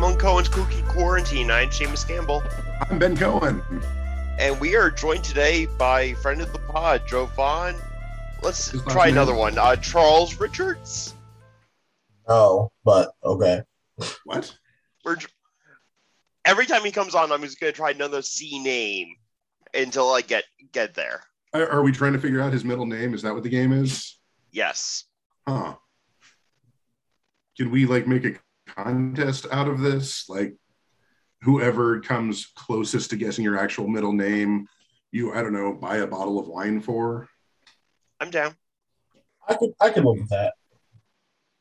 am on Cohen's Cookie Quarantine. I'm Seamus Campbell. I'm Ben Cohen. And we are joined today by friend of the pod, Joe Vaughn. Let's His last try name? another one. Uh, Charles Richards. Oh, but okay. What? We're, j- every time he comes on, I'm just going to try another C name until I get get there. Are, are we trying to figure out his middle name? Is that what the game is? Yes. Huh. Can we like make a contest out of this? Like whoever comes closest to guessing your actual middle name, you I don't know, buy a bottle of wine for. I'm down. I could I could live with that.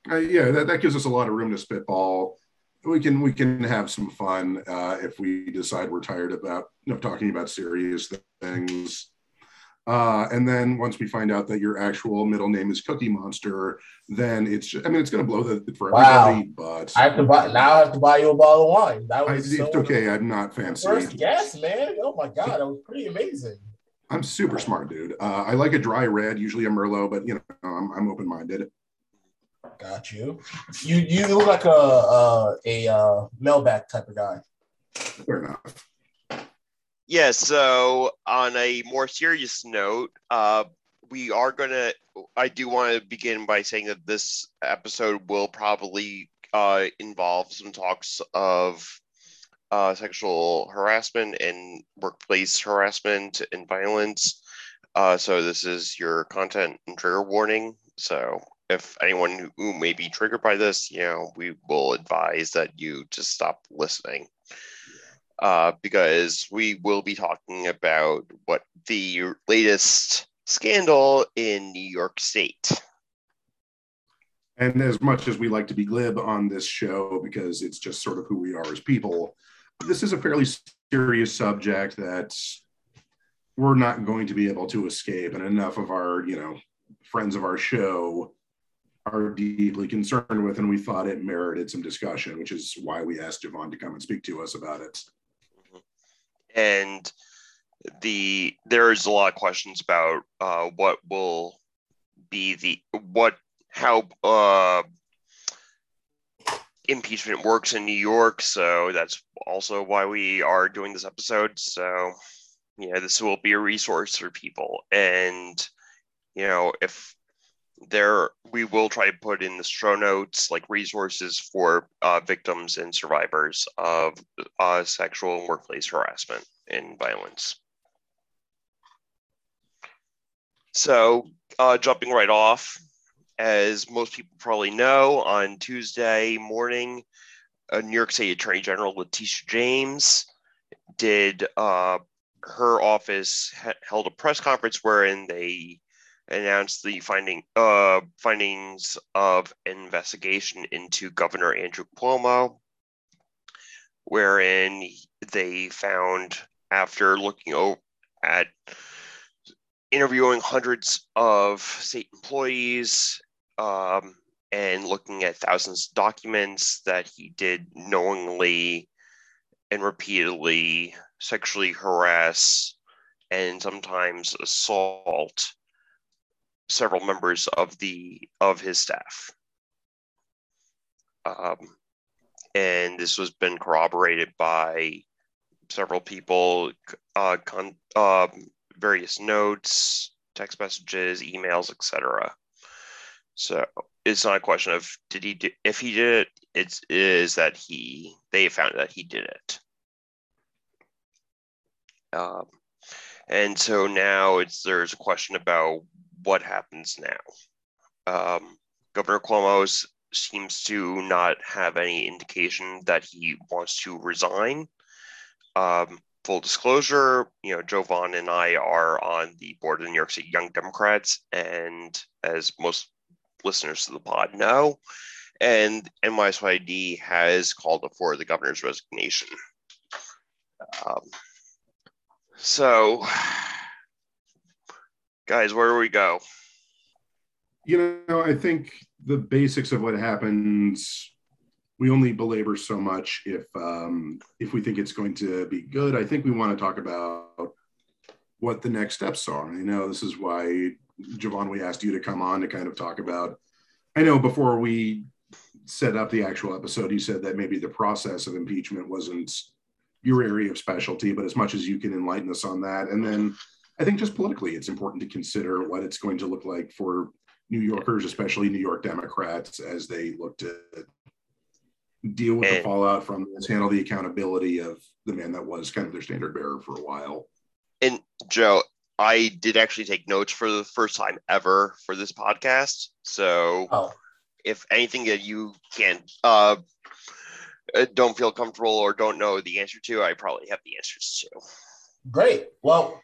Uh, yeah, that, that gives us a lot of room to spitball. We can we can have some fun uh, if we decide we're tired about you know, talking about serious things. Uh, and then once we find out that your actual middle name is Cookie Monster, then it's just, I mean it's going to blow the for Wow. everybody, but I have to buy now. I have to buy you a bottle of wine. That I, was it's so okay. I'm not fancy. First guess, man. Oh my god, that was pretty amazing. I'm super smart, dude. Uh, I like a dry red, usually a Merlot, but you know I'm, I'm open minded. Got you. You you look like a a, a uh, Malbec type of guy. Fair enough. Yeah, so on a more serious note, uh, we are going to, I do want to begin by saying that this episode will probably uh, involve some talks of uh, sexual harassment and workplace harassment and violence. Uh, so this is your content and trigger warning. So if anyone who, who may be triggered by this, you know, we will advise that you just stop listening uh, because we will be talking about what the latest scandal in New York State. And as much as we like to be glib on this show because it's just sort of who we are as people, this is a fairly serious subject that we're not going to be able to escape. And enough of our, you know, friends of our show are deeply concerned with, and we thought it merited some discussion, which is why we asked Javon to come and speak to us about it. And the there's a lot of questions about uh, what will be the what how uh, impeachment works in New York. So that's also why we are doing this episode. So yeah, this will be a resource for people. And you know, if there we will try to put in the show notes like resources for uh, victims and survivors of uh, sexual and workplace harassment and violence. So, uh, jumping right off, as most people probably know, on Tuesday morning, New York State Attorney General Letitia James did uh, her office held a press conference wherein they announced the finding uh, findings of investigation into Governor Andrew Cuomo, wherein they found after looking at interviewing hundreds of state employees um, and looking at thousands of documents that he did knowingly and repeatedly sexually harass and sometimes assault several members of the of his staff. Um, and this has been corroborated by several people uh, con- um, various notes text messages emails etc so it's not a question of did he do if he did it it's that he they found that he did it. Um, and so now it's there's a question about what happens now um, governor cuomo seems to not have any indication that he wants to resign um, full disclosure, you know, Joe Vaughn and I are on the board of the New York City Young Democrats, and as most listeners to the pod know, and NYSYD has called for the governor's resignation. Um, so, guys, where do we go? You know, I think the basics of what happens we only belabor so much if um, if we think it's going to be good. I think we want to talk about what the next steps are. I know this is why Javon, we asked you to come on to kind of talk about. I know before we set up the actual episode, you said that maybe the process of impeachment wasn't your area of specialty, but as much as you can enlighten us on that. And then I think just politically, it's important to consider what it's going to look like for New Yorkers, especially New York Democrats, as they look to deal with the fallout from this, handle the accountability of the man that was kind of their standard bearer for a while. And Joe, I did actually take notes for the first time ever for this podcast. So Oh, if anything that you can't uh, uh, don't feel comfortable or don't know the answer to, I probably have the answers to. great. Well,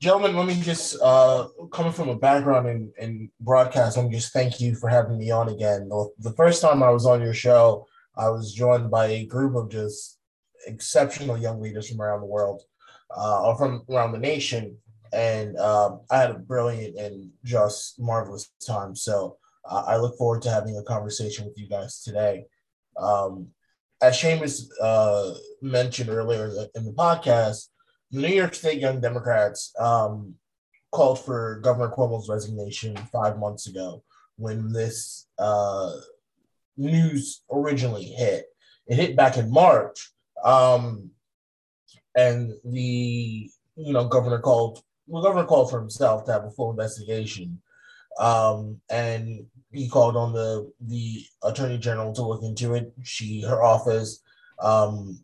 gentlemen, let me just uh, coming from a background in, in broadcast, let me just thank you for having me on again. The, first time I was on your show, I was joined by a group of just exceptional young leaders from around the world, uh, or from around the nation, and um, I had a brilliant and just marvelous time. So uh, I look forward to having a conversation with you guys today. Um, as Seamus uh, mentioned earlier in the podcast, New York State Young Democrats um, called for Governor Cuomo's resignation five months ago when this uh, news originally hit. It hit back in March, um, and the you know governor called well, governor called for himself to have a full investigation, um, and he called on the the attorney general to look into it. She her office um,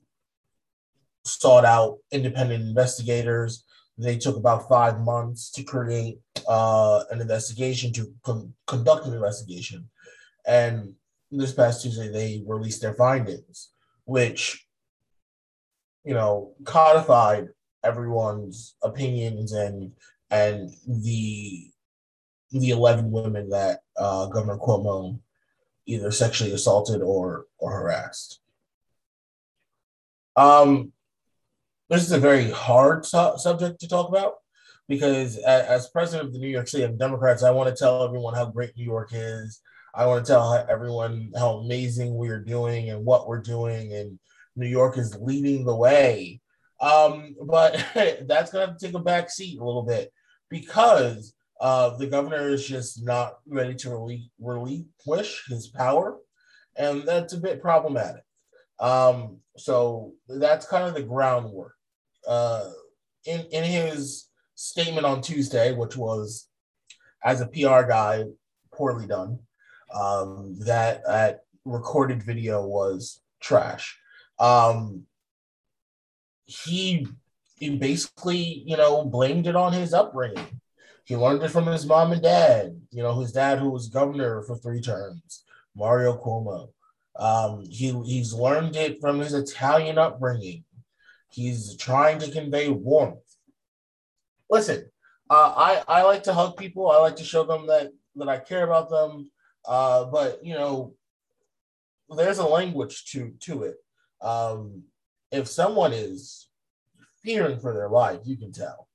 sought out independent investigators. They took about five months to create uh, an investigation to con- conduct an investigation, and this past Tuesday they released their findings, which you know codified everyone's opinions and and the the 11 women that uh, Governor Cuomo either sexually assaulted or or harassed. Um, this is a very hard su- subject to talk about because as, as president of the New York City of Democrats, I want to tell everyone how great New York is. I want to tell everyone how amazing we are doing and what we're doing, and New York is leading the way. Um, but that's going to take a back seat a little bit because uh, the governor is just not ready to relinqu- relinquish his power, and that's a bit problematic. Um, so that's kind of the groundwork. Uh, in in his statement on Tuesday, which was as a PR guy, poorly done. Um, that that recorded video was trash. Um, he he basically, you know, blamed it on his upbringing. He learned it from his mom and dad. You know, his dad who was governor for three terms, Mario Cuomo. Um, he he's learned it from his Italian upbringing. He's trying to convey warmth. Listen, uh, I I like to hug people. I like to show them that that I care about them. Uh, but you know, there's a language to to it. Um, if someone is fearing for their life, you can tell.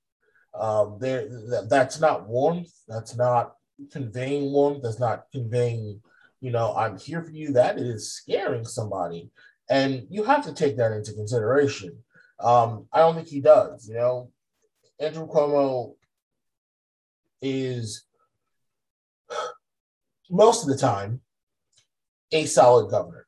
Um, there that, that's not warmth. That's not conveying warmth. That's not conveying, you know, I'm here for you. That is scaring somebody, and you have to take that into consideration. Um, I don't think he does. You know, Andrew Cuomo is most of the time a solid governor.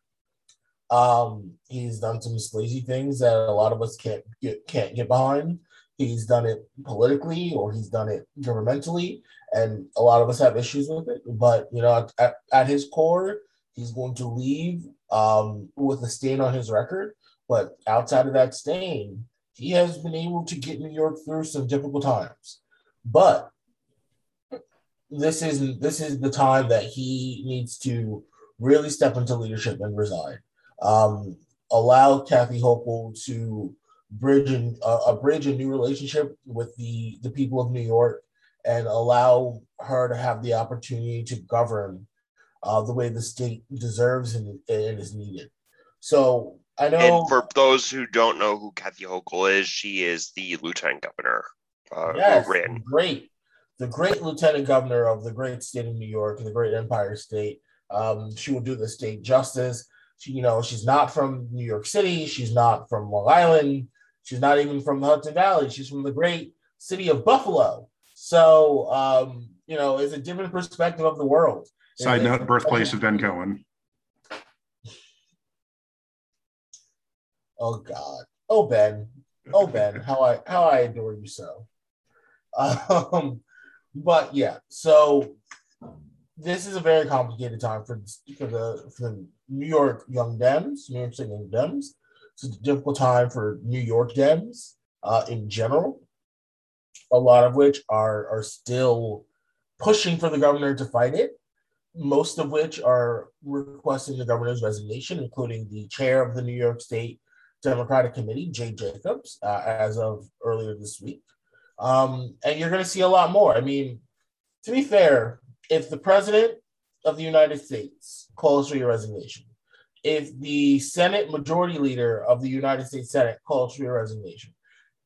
Um, he's done some sleazy things that a lot of us can't get can't get behind. He's done it politically or he's done it governmentally, and a lot of us have issues with it. But you know, at, at his core, he's going to leave um, with a stain on his record. But outside of that stain, he has been able to get New York through some difficult times. But this is this is the time that he needs to really step into leadership and resign. Um, allow Kathy Hochul to bridge an, uh, a bridge a new relationship with the the people of New York, and allow her to have the opportunity to govern uh, the way the state deserves and, and is needed. So I know. And for those who don't know who Kathy Hochul is, she is the lieutenant governor uh, yes, who great, the great lieutenant governor of the great state of New York, the great Empire State. Um, she will do the state justice. She, you know, she's not from New York City. She's not from Long Island. She's not even from the Hudson Valley. She's from the great city of Buffalo. So, um, you know, it's a different perspective of the world. Side note: birthplace of Ben Cohen. Oh God. Oh Ben. Oh Ben. How I how I adore you so. Um, but yeah. So this is a very complicated time for for the for the New York Young Dems, New York State Young Dems. It's a difficult time for New York Dems uh, in general. A lot of which are are still pushing for the governor to fight it. Most of which are requesting the governor's resignation, including the chair of the New York State Democratic Committee, Jay Jacobs, uh, as of earlier this week. Um, and you're going to see a lot more. I mean, to be fair, if the president of the United States calls for your resignation, if the Senate majority leader of the United States Senate calls for your resignation,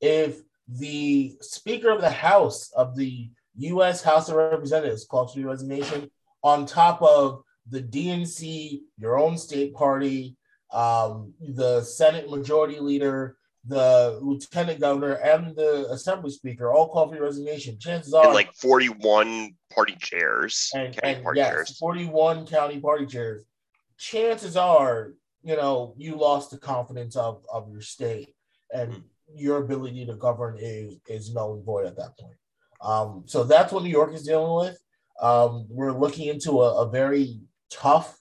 if the Speaker of the House of the U.S. House of Representatives calls for your resignation, on top of the DNC, your own state party, um, the Senate majority leader, the lieutenant governor, and the assembly speaker all call for your resignation. Chances are, like 41 party chairs, and, and party yes, chairs. 41 county party chairs. Chances are, you know, you lost the confidence of, of your state, and mm-hmm. your ability to govern is is null and void at that point. Um, so that's what New York is dealing with. Um, we're looking into a, a very tough,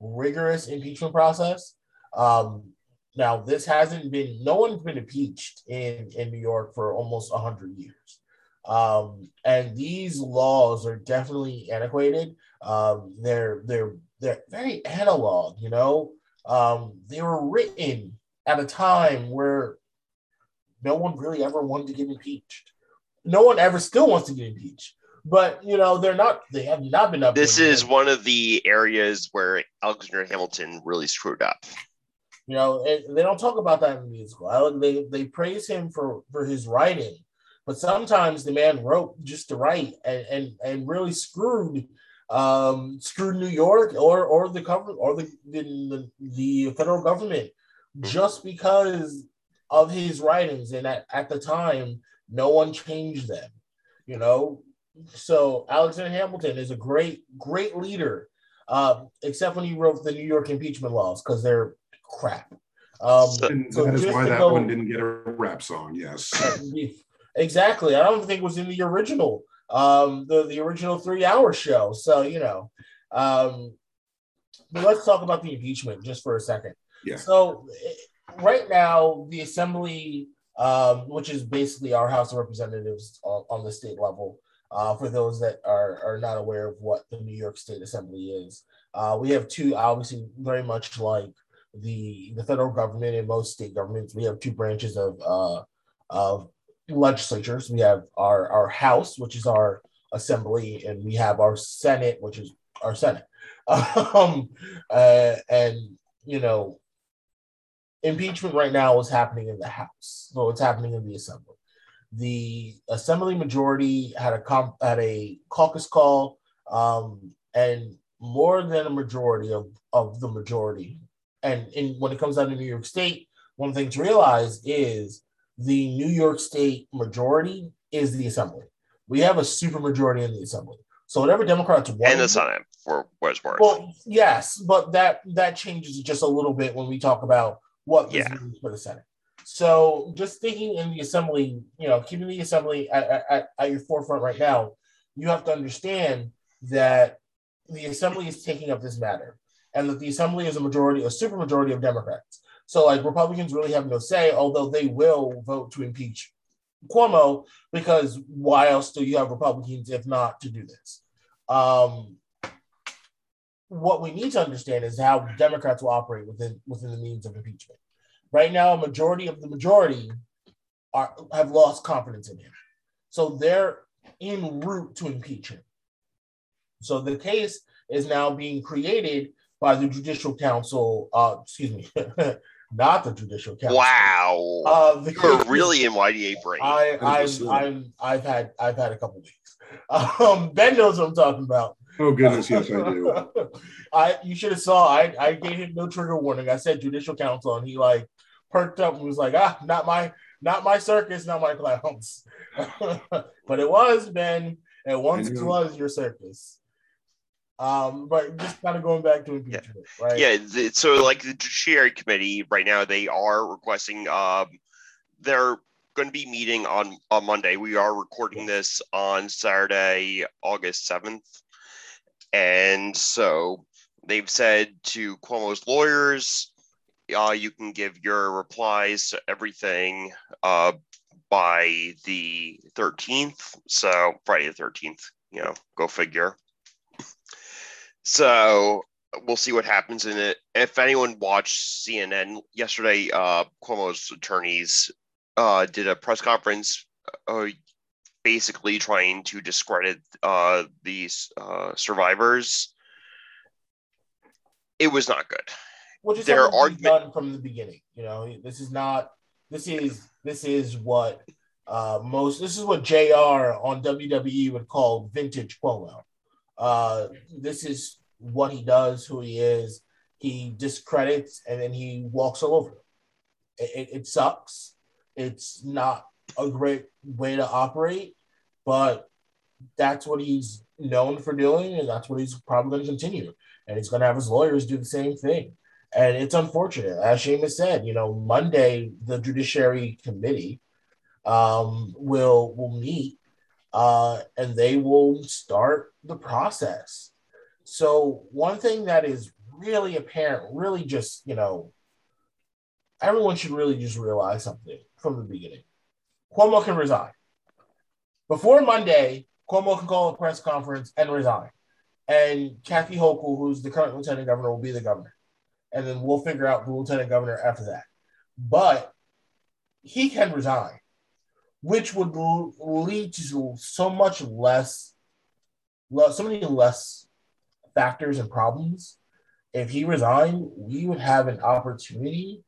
rigorous impeachment process. Um, now, this hasn't been, no one's been impeached in, in New York for almost 100 years. Um, and these laws are definitely antiquated. Um, they're, they're, they're very analog, you know? Um, they were written at a time where no one really ever wanted to get impeached. No one ever still wants to get impeached but you know they're not they have not been up this is one of the areas where alexander hamilton really screwed up you know, they don't talk about that in the musical. I, they they praise him for for his writing, but sometimes the man wrote just to write and and, and really screwed um screwed New York or or the cover or the the, the federal government just because of his writings and at, at the time no one changed them you know so alexander hamilton is a great great leader uh, except when he wrote the new york impeachment laws because they're crap. Um, and so that is why that go, one didn't get a rap song. Yes, exactly. I don't think it was in the original, um, the the original three hour show. So you know, um, but let's talk about the impeachment just for a second. Yeah. So right now, the assembly, um, which is basically our House of Representatives on, on the state level, uh, for those that are, are not aware of what the New York State Assembly is, uh, we have two obviously very much like the the federal government and most state governments, we have two branches of uh, of legislatures. We have our our House, which is our assembly, and we have our Senate, which is our Senate. Um, uh, and you know, impeachment right now is happening in the House, so it's happening in the Assembly. The Assembly majority had a comp- had a caucus call, um, and more than a majority of, of the majority and in, when it comes down to New York State, one thing to realize is the New York State majority is the assembly. We have a super majority in the assembly. So whatever Democrats want, and the Senate for what it's worth. Well, yes, but that that changes just a little bit when we talk about what this yeah. means for the Senate. So just thinking in the assembly, you know, keeping the assembly at, at, at your forefront right now, you have to understand that the assembly is taking up this matter and that the assembly is a majority, a supermajority of Democrats. So like Republicans really have no say, although they will vote to impeach Cuomo because why else do you have Republicans if not to do this? Um, what we need to understand is how Democrats will operate within within the means of impeachment. Right now, a majority of the majority are have lost confidence in him, so they're en route to impeach him. So the case is now being created by the Judicial Council. Uh, excuse me, not the Judicial Council. Wow, uh, the, you're really in YDA brain. I, I've, I've, I've had, I've had a couple weeks. Um, ben knows what I'm talking about. Oh goodness, yes, I do. I you should have saw. I, I gave him no trigger warning. I said Judicial Council, and he like perked up and was like, ah, not my, not my circus, not my clowns. but it was Ben. It once was your circus. Um, but just kind of going back to impeachment, yeah. right? Yeah. So, like the Judiciary Committee right now, they are requesting. Um, they're going to be meeting on on Monday. We are recording this on Saturday, August seventh, and so they've said to Cuomo's lawyers, uh, you can give your replies to everything uh, by the 13th. So Friday the 13th, you know, go figure. So we'll see what happens in it. If anyone watched CNN yesterday, uh, Cuomo's attorneys uh, did a press conference uh, basically trying to discredit uh, these uh, survivors. It was not good. Which is Their argument- done from the beginning. You know, this is not. This is this is what uh, most. This is what J.R. on WWE would call vintage Cuomo. Uh, this is what he does, who he is. He discredits and then he walks all over. It, it, it sucks. It's not a great way to operate, but that's what he's known for doing, and that's what he's probably going to continue. And he's going to have his lawyers do the same thing. And it's unfortunate. As Seamus said, you know, Monday, the Judiciary Committee um, will will meet uh, and they will start the process. So one thing that is really apparent, really just, you know, everyone should really just realize something from the beginning. Cuomo can resign. Before Monday, Cuomo can call a press conference and resign. And Kathy Hochul, who's the current lieutenant governor, will be the governor. And then we'll figure out the lieutenant governor after that. But he can resign, which would lead to so much less, so many less factors and problems. If he resigned, we would have an opportunity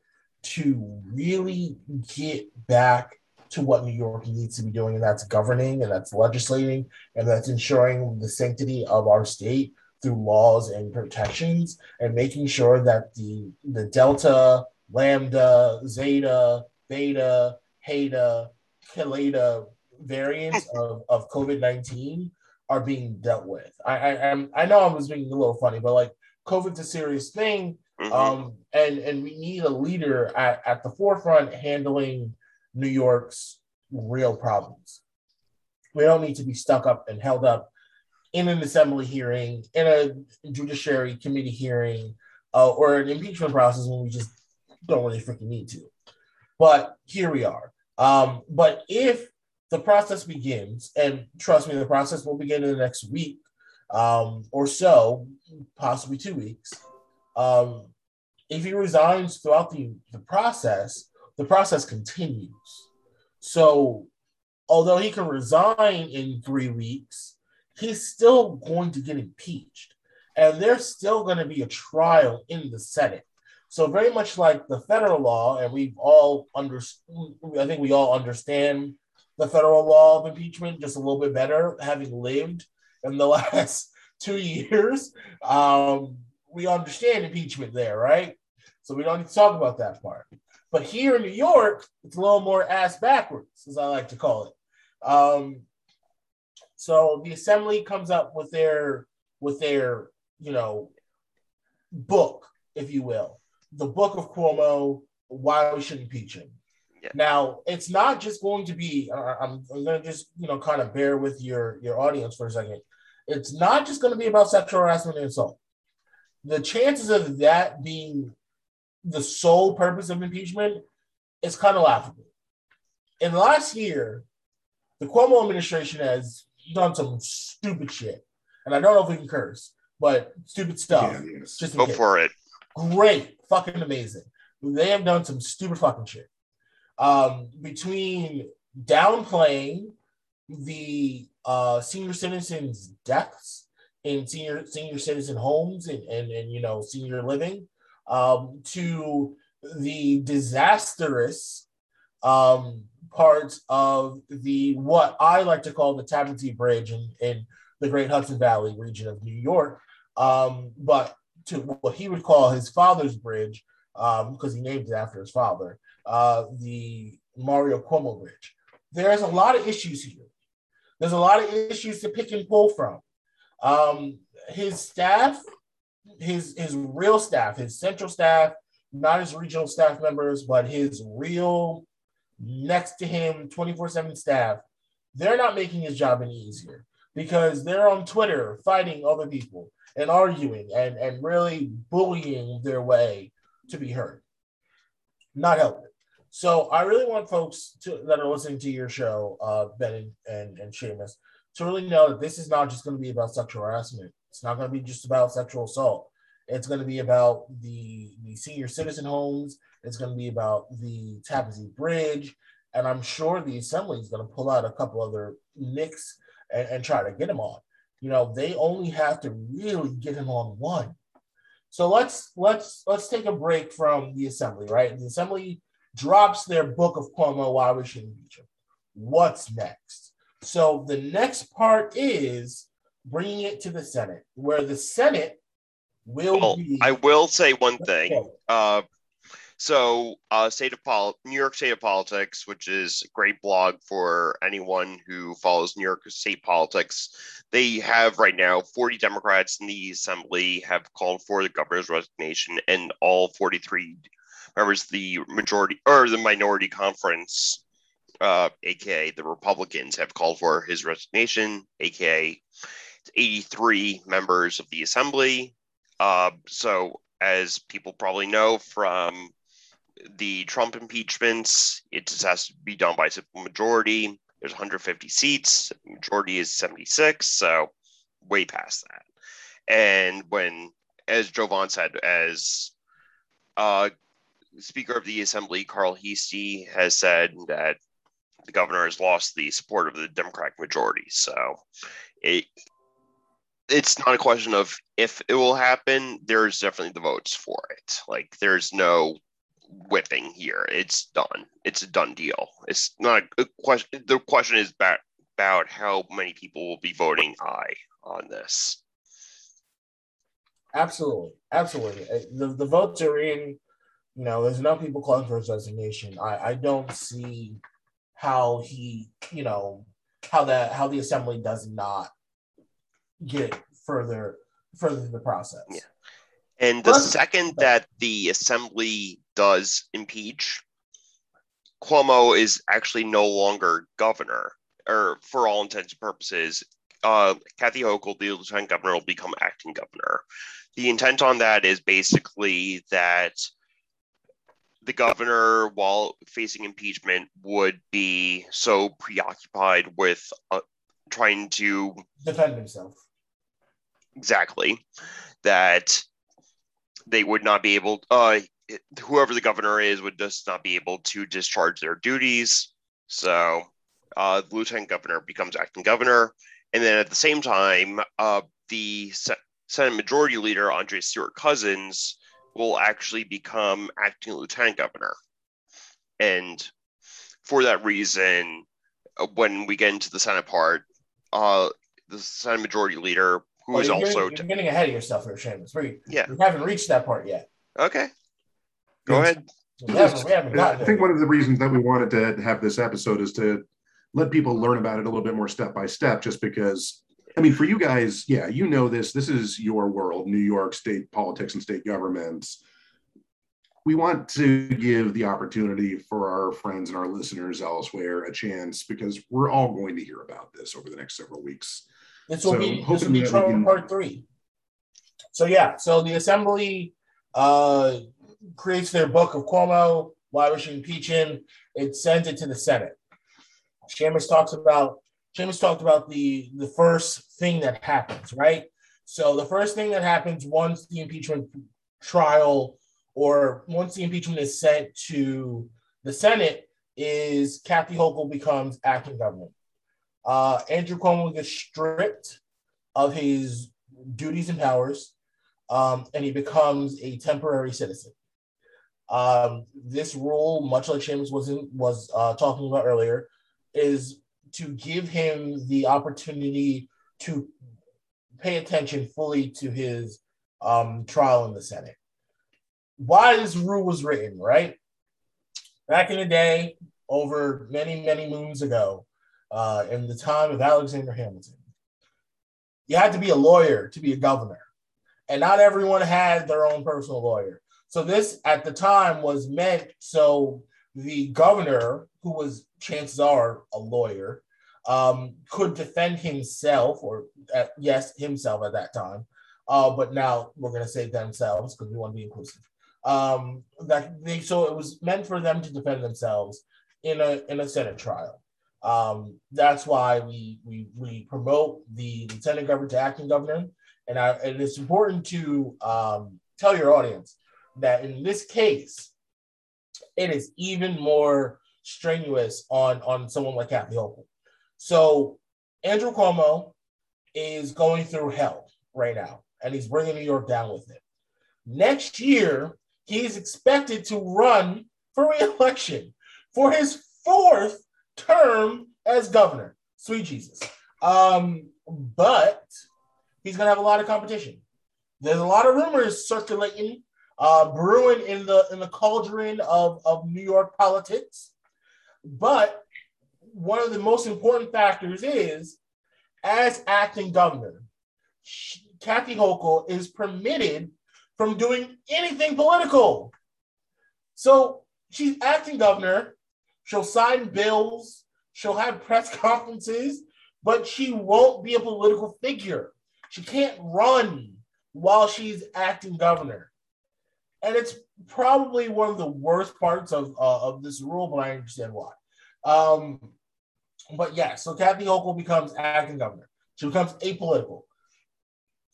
to really get back to what New York needs to be doing, and that's governing, and that's legislating, and that's ensuring the sanctity of our state through laws and protections, and making sure that the the Delta, Lambda, Zeta, Beta, Heta, Keleta variants of, of COVID nineteen are being dealt with. I, I I'm, I know I was being a little funny, but like COVID's a serious thing, Mhm. um, and and we need a leader at, at the forefront handling New York's real problems. We don't need to be stuck up and held up in an assembly hearing, in a judiciary committee hearing, uh, or an impeachment process when we just don't really freaking need to. But here we are. Um, but if the process begins, and trust me, the process will begin in the next week um, or so, possibly two weeks. Um, if he resigns throughout the, the process, the process continues. So, although he can resign in three weeks, he's still going to get impeached. And there's still going to be a trial in the Senate. So, very much like the federal law, and we've all under, I think we all understand the federal law of impeachment just a little bit better, having lived in the last two years. Um, we understand impeachment there, right? So we don't need to talk about that part. But here in New York, it's a little more ass backwards, as I like to call it. Um, so the assembly comes up with their with their you know book, if you will, the book of Cuomo, why we should impeach him. Yeah. Now it's not just going to be. I- I'm, I'm going to just you know kind of bear with your your audience for a second. It's not just going to be about sexual harassment and assault. The chances of that being the sole purpose of impeachment is kind of laughable. In the last year, the Cuomo administration has done some stupid shit. And I don't know if we can curse, but stupid stuff. Yeah, yes. Just Go case. for it. Great, fucking amazing. They have done some stupid fucking shit. Um, between downplaying the uh, senior citizens' deaths in senior senior citizen homes and, and, and you know senior living, um, to the disastrous um, parts of the what I like to call the Tappan Zee Bridge in, in the Great Hudson Valley region of New York, um, but to what he would call his father's bridge, because he named it after his father, uh, the Mario Cuomo Bridge. There's a lot of issues here. There's a lot of issues to pick and pull from. Um, his staff, his his real staff, his central staff, not his regional staff members, but his real next to him 24/7 staff, they're not making his job any easier because they're on Twitter fighting other people and arguing and, and really bullying their way to be heard. Not helping. So I really want folks to, that are listening to your show, uh, Ben and, and, and Seamus, to really know that this is not just going to be about sexual harassment. It's not going to be just about sexual assault. It's going to be about the, the senior citizen homes. It's going to be about the Tappan Zee Bridge. And I'm sure the assembly is going to pull out a couple other nicks and, and try to get him on. You know, they only have to really get him on one. So let's let's let's take a break from the assembly, right? The assembly drops their book of Cuomo while we should impeach him. What's next? So the next part is bringing it to the Senate, where the Senate will be. I will say one thing. Uh, so, uh, state of pol- New York State of Politics, which is a great blog for anyone who follows New York State politics, they have right now 40 Democrats in the Assembly have called for the governor's resignation, and all 43 members of the majority or the minority conference, uh, aka the Republicans, have called for his resignation, aka 83 members of the Assembly. Uh, so, as people probably know from the Trump impeachments, it just has to be done by a simple majority. There's 150 seats. Majority is 76, so way past that. And when, as Jovan said, as uh, Speaker of the Assembly Carl Heastie has said that the governor has lost the support of the Democratic majority. So it it's not a question of if it will happen. There's definitely the votes for it. Like there's no whipping here. It's done. It's a done deal. It's not a question. The question is about about how many people will be voting aye on this. Absolutely, absolutely. Uh, The the votes are in. You know, there's enough people calling for his resignation. I I don't see how he, you know, how that how the assembly does not get further further through the process. Yeah. And the Well, second that the assembly does impeach, Cuomo is actually no longer governor, or for all intents and purposes, uh, Kathy Hochul, the lieutenant governor, will become acting governor. The intent on that is basically that the governor, while facing impeachment, would be so preoccupied with uh, trying to Defend himself. exactly that they would not be able uh whoever the governor is would just not be able to discharge their duties so uh the lieutenant governor becomes acting governor and then at the same time uh the Se- senate majority leader andrea stewart cousins will actually become acting lieutenant governor and for that reason uh, when we get into the senate part uh the senate majority leader who Well, is also getting, you're getting ahead of yourself here, Seamus. We, Yeah. we haven't reached that part yet. Okay. Go ahead. We haven't, we haven't I think one of the reasons that we wanted to have this episode is to let people learn about it a little bit more step by step, just because, I mean, for you guys, yeah, you know this. This is your world, New York state politics and state governments. We want to give the opportunity for our friends and our listeners elsewhere a chance because we're all going to hear about this over the next several weeks. This will So, be this will be Trump can- part three. So yeah, so the assembly uh, creates their book of Cuomo, why we should. It sends it to the Senate. Seamus talks about Seamus talked about the the first thing that happens, right? So the first thing that happens once the impeachment trial or once the impeachment is sent to the Senate is Kathy Hochul becomes acting governor. Uh, Andrew Cuomo gets stripped of his duties and powers, um, and he becomes a temporary citizen. Um, this rule, much like Seamus was in, was uh, talking about earlier, is to give him the opportunity to pay attention fully to his um, trial in the Senate. Why this rule was written, right? Back in the day, over many, many moons ago, uh, in the time of Alexander Hamilton, you had to be a lawyer to be a governor, and not everyone had their own personal lawyer. So this at the time was meant so the governor, who was chances are a lawyer, um, could defend himself, or uh, yes, himself at that time. Uh, but now we're going to say themselves because we want to be inclusive. Um, that they so it was meant for them to defend themselves in a in a Senate trial. Um, that's why we we we promote the lieutenant governor to acting governor, and I and it's important to um, tell your audience that in this case, it is even more strenuous on on someone like Kathy Hochul. So Andrew Cuomo is going through hell right now, and he's bringing New York down with it. Next year, he's expected to run for re-election for his fourth term as governor. Sweet Jesus. Um, but he's gonna have a lot of competition. There's a lot of rumors circulating, uh, brewing in the in the cauldron of, of New York politics. But one of the most important factors is, as acting governor, Kathy Hochul is permitted from doing anything political. So she's acting governor. She'll sign bills. She'll have press conferences, but she won't be a political figure. She can't run while she's acting governor. And it's probably one of the worst parts of, uh, of this rule, but I understand why. Um, but yeah, so Kathy Hochul becomes acting governor. She becomes apolitical.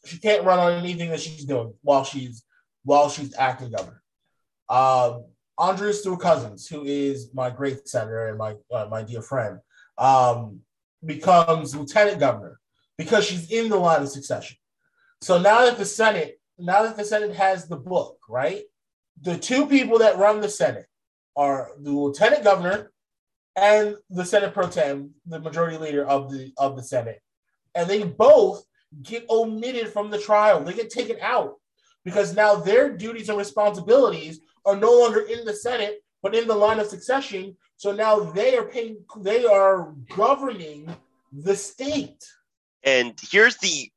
She can't run on anything that she's doing while she's while she's acting governor. Um, Andrea Stewart Cousins, who is my great senator and my uh, my dear friend, um, becomes lieutenant governor because she's in the line of succession. So now that the Senate, now that the Senate has the book, right? The two people that run the Senate are the lieutenant governor and the Senate pro tem, the majority leader of the of the Senate, and they both get omitted from the trial. They get taken out because now their duties and responsibilities are no longer in the Senate, but in the line of succession. So now they are paying, they are governing the state. And here's the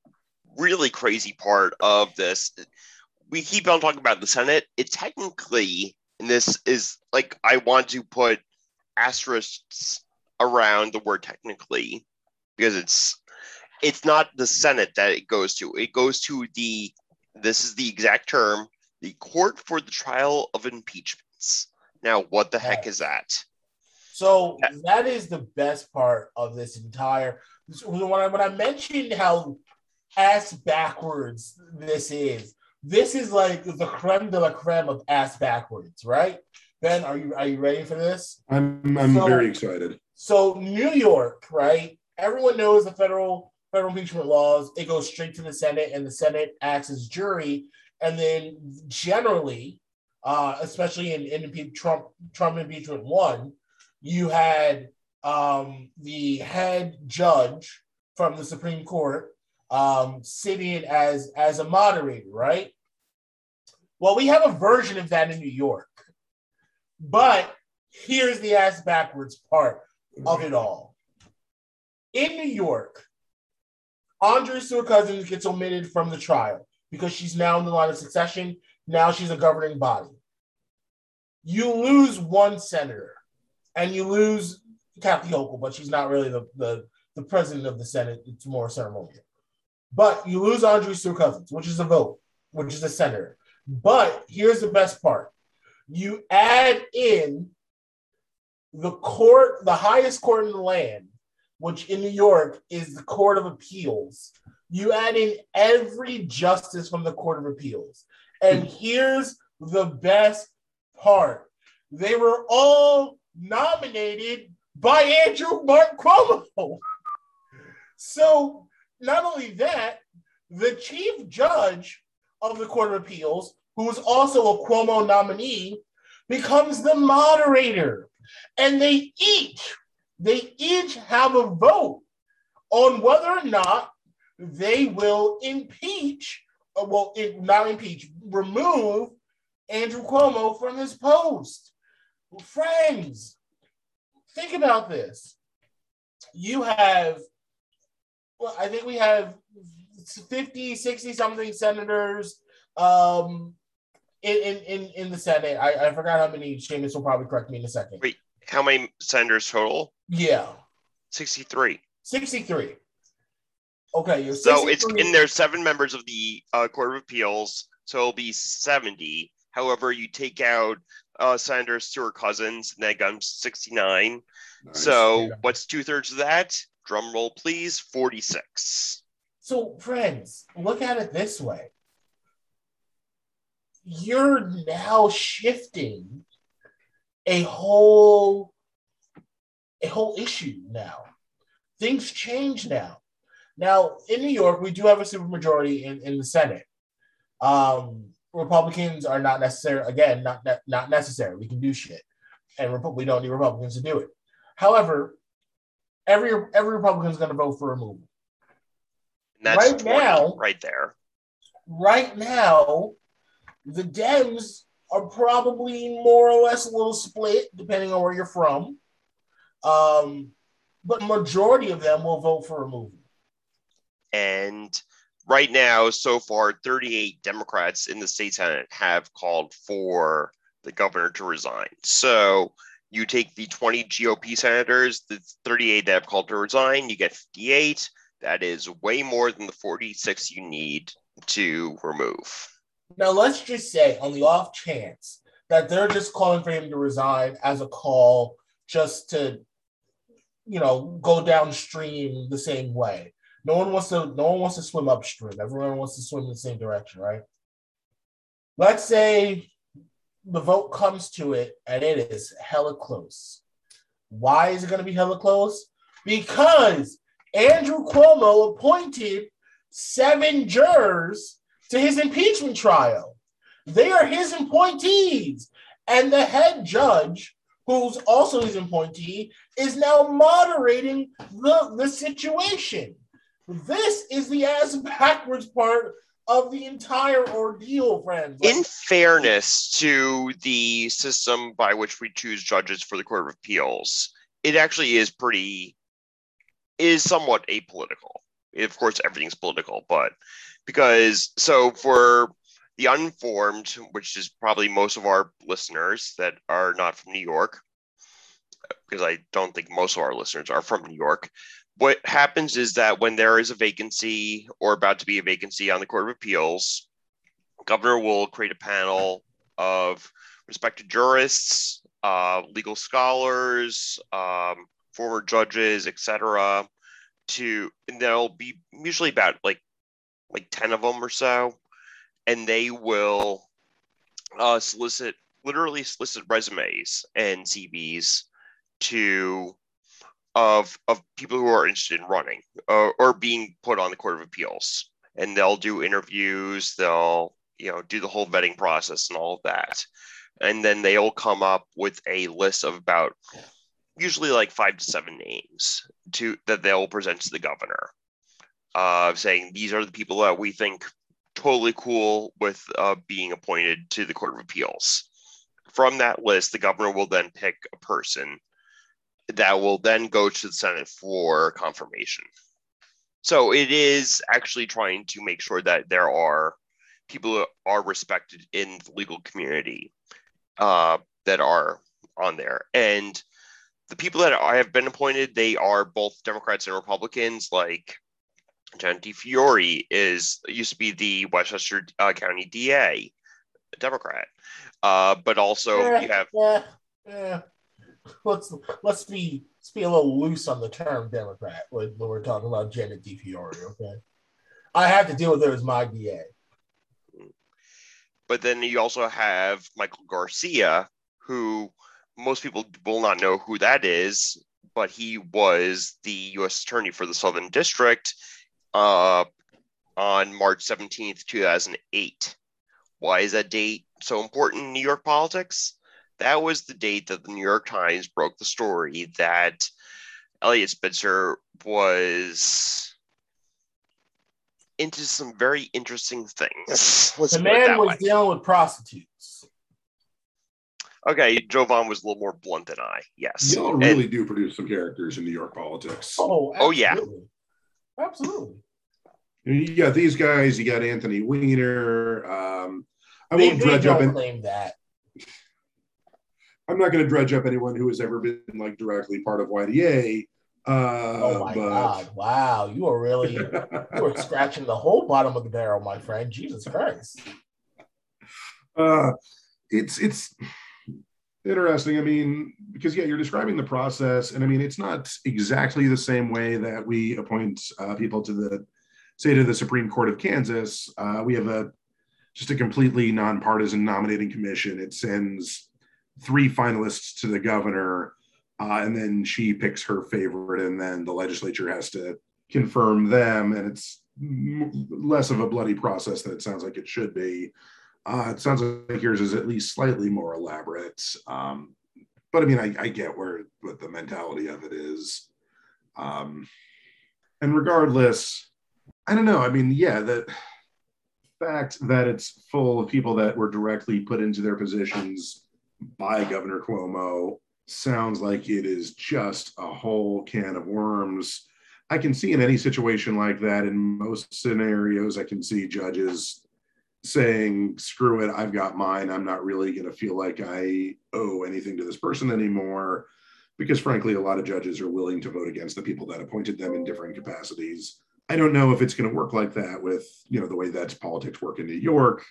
really crazy part of this. We keep on talking about the Senate. It technically, and this is like, I want to put asterisks around the word technically because it's it's not the Senate that it goes to. It goes to the this is the exact term, the court for the trial of impeachments. Now, what the heck is that? So that is the best part of this entire. When I, when I mentioned how ass backwards this is, this is like the creme de la creme of ass backwards, right? Ben, are you are you ready for this? I'm I'm so, very excited. So New York, right? Everyone knows the federal federal impeachment laws. It goes straight to the Senate, and the Senate acts as jury. And then generally, uh, especially in, in Trump Trump impeachment one, you had um, the head judge from the Supreme Court um, sitting as as a moderator, right? Well, we have a version of that in New York. But here's the ass backwards part of it all. In New York, Andrea Stewart Cousins gets omitted from the trial because she's now in the line of succession. Now she's a governing body. You lose one senator and you lose Kathy Hochul, but she's not really the, the, the president of the Senate. It's more ceremonial. But you lose Andrea Stewart Cousins, which is a vote, which is a senator. But here's the best part you add in the court, the highest court in the land, which in New York is the Court of Appeals. You add in every justice from the Court of Appeals. And here's the best part they were all nominated by Andrew Mark Cuomo. so, not only that, the chief judge of the Court of Appeals who is also a Cuomo nominee, becomes the moderator. And they each, they each have a vote on whether or not they will impeach, or uh, well, not impeach, remove Andrew Cuomo from his post. Friends, think about this. You have, well, I think we have 50, 60 something senators um, in, in, in, in the Senate. I, I forgot how many. Seamus will probably correct me in a second. Wait, how many senators total? Yeah. 63. 63. Okay, you're So it's in there seven members of the uh, Court of Appeals, so it'll be 70. However, you take out uh, Senator Stewart Cousins, and that comes 69. Nice. So Yeah. what's two thirds of that? Drum roll, please. 46. So, friends, look at it this way. You're now shifting a whole a whole issue now. Things change now. Now, in New York, we do have a supermajority in, in the Senate. Um, Republicans are not necessary, again, not, not, not necessary. We can do shit. And we don't need Republicans to do it. However, every every Republican is going to vote for removal. And that's Right now- right there. right now, the Dems are probably more or less a little split, depending on where you're from. Um, but majority of them will vote for removal. And right now, so far, 38 Democrats in the state Senate have called for the governor to resign. So you take the 20 GOP senators, the 38 that have called to resign, you get 58. That is way more than the 46 you need to remove. Now, let's just say, on the off chance that they're just calling for him to resign as a call just to, you know, go downstream the same way. No one wants to. No one wants to swim upstream. Everyone wants to swim in the same direction, right? Let's say the vote comes to it and it is hella close. Why is it going to be hella close? Because Andrew Cuomo appointed seven jurors to his impeachment trial. They are his appointees. And the head judge, who's also his appointee, is now moderating the, the situation. This is the ass backwards part of the entire ordeal, friends. Like, In fairness to the system by which we choose judges for the Court of Appeals, it actually is pretty, is somewhat apolitical. Of course, everything's political, but because, so for the unformed, which is probably most of our listeners that are not from New York, because I don't think most of our listeners are from New York. What happens is that when there is a vacancy or about to be a vacancy on the Court of Appeals, governor will create a panel of respected jurists, uh, legal scholars, um, former judges, etc. To and there'll be usually about like like ten of them or so, and they will uh, solicit literally solicit resumes and CVs to of of people who are interested in running uh, or being put on the Court of Appeals, and they'll do interviews. They'll you know do the whole vetting process and all of that, and then they'll come up with a list of about usually like five to seven names to that they'll present to the governor, uh, saying these are the people that we think totally cool with uh, being appointed to the Court of Appeals. From that list, the governor will then pick a person that will then go to the Senate for confirmation. So it is actually trying to make sure that there are people who are respected in the legal community uh, that are on there. And the people that I have been appointed, they are both Democrats and Republicans. Like John DiFiore is used to be the Westchester uh, County DA, a Democrat. Uh, but also eh, you have eh, eh. Let's let's be let's be a little loose on the term Democrat when, when we're talking about Janet DiFiore. Okay, I have to deal with her as my DA. but then you also have Michael Garcia, who most people will not know who that is, but he was the U.S. Attorney for the Southern District uh, on March 17th, 2008. Why is that date so important in New York politics? That was the date that the New York Times broke the story that Eliot Spitzer was into some very interesting things. Let's The man was way. dealing with prostitutes. Okay, Jovan was a little more blunt than I. Yes. Y'all And- really do produce some characters in New York politics. Oh, Oh, yeah. absolutely. absolutely. You got these guys. You got Anthony Weiner. Um, I They, won't they dredge up. don't And, claim that. I'm not going to dredge up anyone who has ever been like directly part of YDA. Uh, Oh my but- God! Wow, you are really you are scratching the whole bottom of the barrel, my friend. Jesus Christ! uh, it's it's interesting. I mean, because yeah, you're describing the process, and I mean, it's not exactly the same way that we appoint uh, people to the say to the Supreme Court of Kansas. Uh, we have a just a completely nonpartisan nominating commission. It sends three finalists to the governor, uh, and then she picks her favorite, and then the legislature has to confirm them, and it's less of a bloody process than it sounds like it should be. Uh, it sounds like yours is at least slightly more elaborate. Um, but I mean, I, I get where what the mentality of it is. Um, and regardless, I don't know. I mean, yeah, the fact that it's full of people that were directly put into their positions by Governor Cuomo sounds like it is just a whole can of worms. I can see in any situation like that, in most scenarios, I can see judges saying, screw it, I've got mine. I'm not really going to feel like I owe anything to this person anymore. Because frankly, a lot of judges are willing to vote against the people that appointed them in different capacities. I don't know if it's going to work like that with, you know, the way that politics work in New York.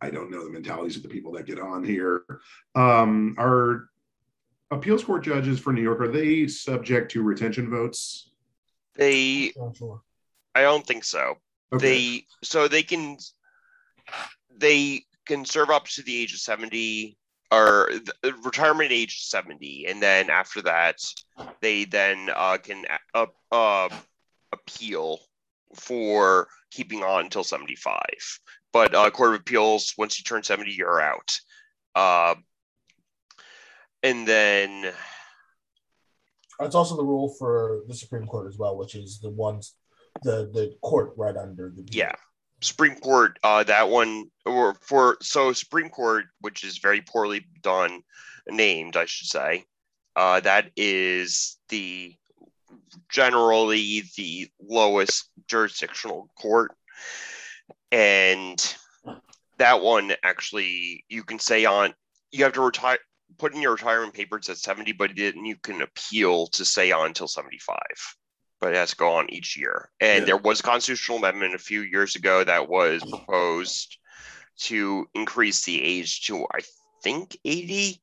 I don't know the mentalities of the people that get on here. Um, are appeals court judges for New York, are they subject to retention votes? They. I don't think so. They, so they can, they can serve up to the age of 70 or the retirement age 70 and then after that they then uh, can uh, uh, appeal for keeping on until 75 but uh, court of appeals once you turn 70 you're out. Uh, and then It's also the rule for the Supreme Court as well, which is the ones the the court right under the yeah. Supreme court uh that one or for so supreme court which is very poorly done named i should say uh that is the generally the lowest jurisdictional court and that one actually you can say on you have to retire put in your retirement papers at 70 but then you can appeal to stay on until 75 but it has to go on each year. And Yeah. there was a constitutional amendment a few years ago that was proposed to increase the age to, I think, 80.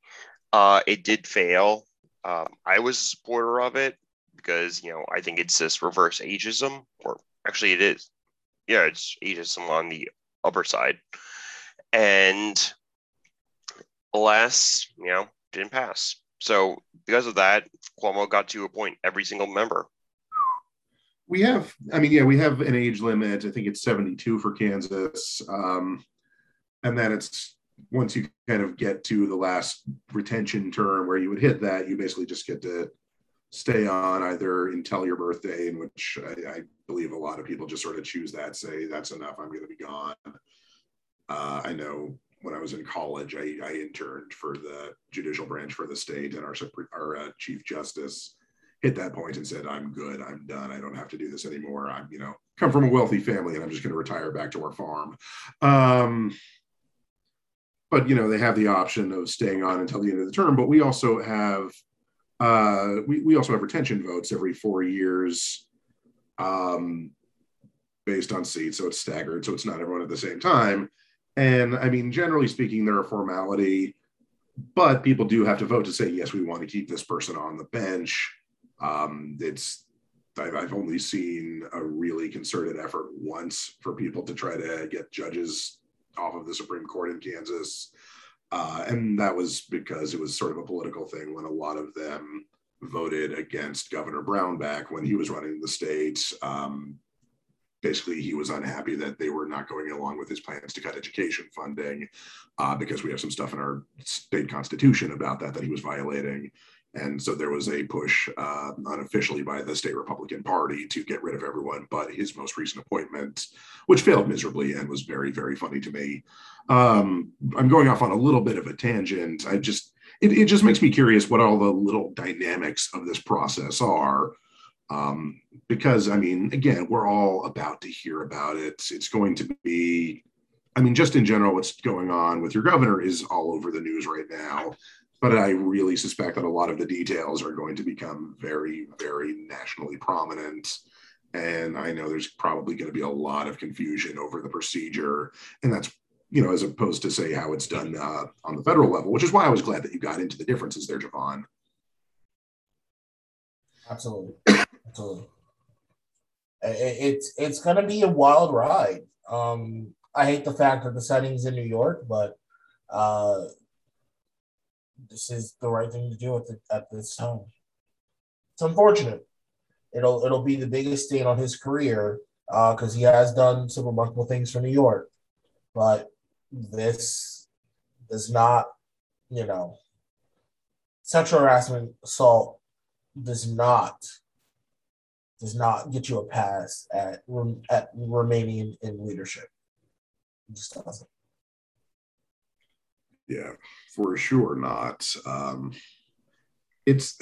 Uh, it did fail. Um, I was a supporter of it because, you know, I think it's this reverse ageism, or actually, it is. Yeah, it's ageism on the upper side. And alas, you know, didn't pass. So because of that, Cuomo got to appoint every single member. we have i mean yeah we have an age limit i think it's 72 for kansas um, and then it's once you kind of get to the last retention term where you would hit that you basically just get to stay on either until your birthday in which I, I believe a lot of people just sort of choose that say that's enough i'm going to be gone uh, i know when i was in college I, I interned for the judicial branch for the state and our, our uh, chief justice hit that point and said, I'm good, I'm done, I don't have to do this anymore. I'm, you know, come from a wealthy family and I'm just going to retire back to our farm. Um, but, you know, they have the option of staying on until the end of the term. But we also have, uh, we, we also have retention votes every four years um, based on seats. So it's staggered. So it's not everyone at the same time. And I mean, generally speaking, they're a formality, but people do have to vote to say, yes, we want to keep this person on the bench. Um, it's I've, I've only seen a really concerted effort once for people to try to get judges off of the Supreme Court in Kansas. Uh, and that was because it was sort of a political thing when a lot of them voted against Governor Brown back when he was running the state. Um, basically, he was unhappy that they were not going along with his plans to cut education funding uh, because we have some stuff in our state constitution about that that he was violating. And so there was a push uh, unofficially by the state Republican Party to get rid of everyone but his most recent appointment, which failed miserably and was very, very funny to me. Um, I'm going off on a little bit of a tangent. I just, it, it just makes me curious what all the little dynamics of this process are. Um, because, I mean, again, we're all about to hear about it. It's going to be, I mean, just in general, what's going on with your governor is all over the news right now. But I really suspect that a lot of the details are going to become very, very nationally prominent. And I know there's probably going to be a lot of confusion over the procedure. And that's you know, as opposed to say how it's done uh, on the federal level, which is why I was glad that you got into the differences there, Javon. Absolutely, absolutely. It's it's going to be a wild ride. Um, I hate the fact that the setting's in New York, but uh, this is the right thing to do at, the, at this time. It's unfortunate. It'll it'll be the biggest stain on his career because uh, he has done some remarkable things for New York, but this does not, you know, sexual harassment, assault does not does not get you a pass at at remaining in leadership. It just doesn't. Yeah, for sure not. Um, it's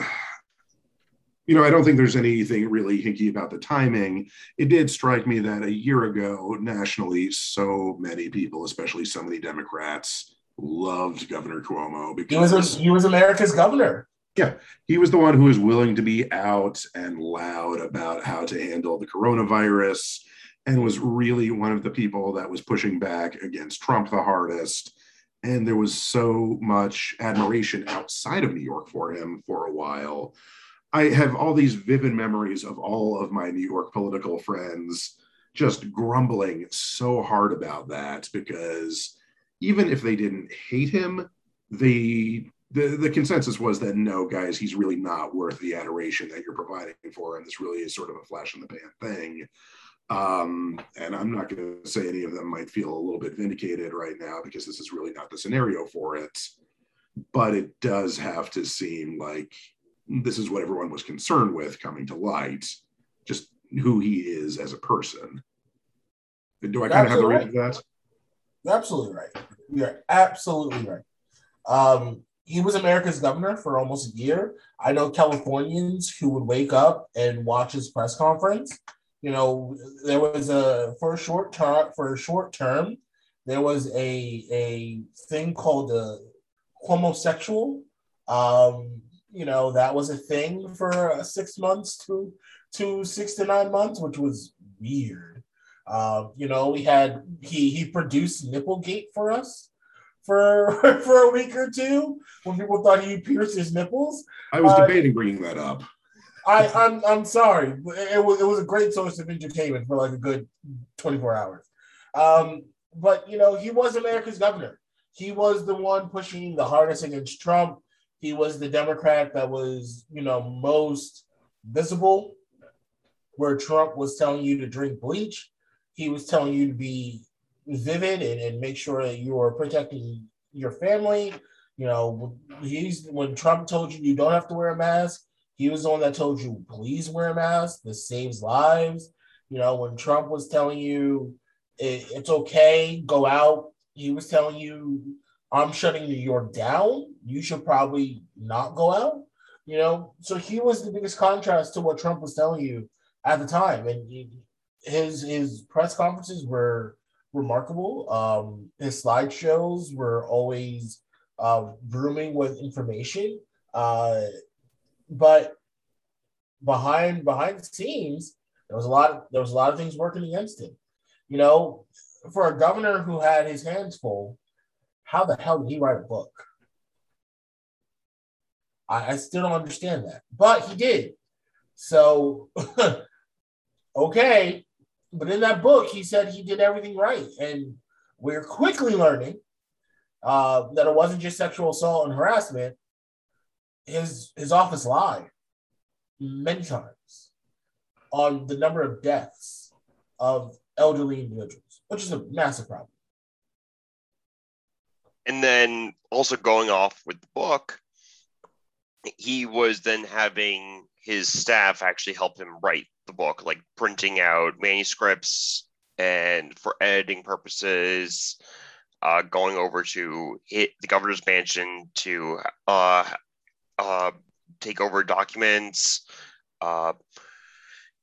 you know, I don't think there's anything really hinky about the timing. It did strike me that a year ago, nationally, so many people, especially so many Democrats, loved Governor Cuomo because he was, he was America's governor. Yeah, he was the one who was willing to be out and loud about how to handle the coronavirus and was really one of the people that was pushing back against Trump the hardest. And there was so much admiration outside of New York for him for a while. I have all these vivid memories of all of my New York political friends just grumbling so hard about that because even if they didn't hate him, they the, the consensus was that no, guys, he's really not worth the adoration that you're providing for him. This really is sort of a flash in the pan thing. Um, and I'm not going to say any of them might feel a little bit vindicated right now because this is really not the scenario for it. But it does have to seem like this is what everyone was concerned with coming to light, just who he is as a person. Do I kind of have the right of that? You're absolutely right. You're absolutely right. Um, he was America's governor for almost a year. I know Californians who would wake up and watch his press conference. You know, there was a for a short term for a short term, there was a a thing called the Cuomosexual. Um, you know that was a thing for uh, six months to to six to nine months, which was weird. Uh, you know, we had he he produced Nipplegate for us for for a week or two when people thought he pierced his nipples. I was uh, debating bringing that up. I I'm I'm sorry. It was it was a great source of entertainment for like a good 24 hours. Um, but you know, he was America's governor. He was the one pushing the hardest against Trump. He was the Democrat that was, you know, most visible, where Trump was telling you to drink bleach. He was telling you to be vivid and, and make sure that you are protecting your family. You know, he's when Trump told you you don't have to wear a mask, he was the one that told you please wear a mask. This saves lives. You know, when Trump was telling you it, it's okay, go out, he was telling you I'm shutting New York down. You should probably not go out. You know, so he was the biggest contrast to what Trump was telling you at the time, and he, his his press conferences were remarkable. Um, his slideshows were always uh, with information, uh, but behind behind the scenes, there was a lot of, there was a lot of things working against him. You know, for a governor who had his hands full, how the hell did he write a book? I, I still don't understand that, but he did. So, okay. But in that book, he said he did everything right. And we're quickly learning uh, that it wasn't just sexual assault and harassment. His, his office lied many times on the number of deaths of elderly individuals, which is a massive problem and then also going off with the book, he was then having his staff actually help him write the book, like printing out manuscripts and for editing purposes, uh, going over to hit the governor's mansion to uh, uh, take over documents. Uh,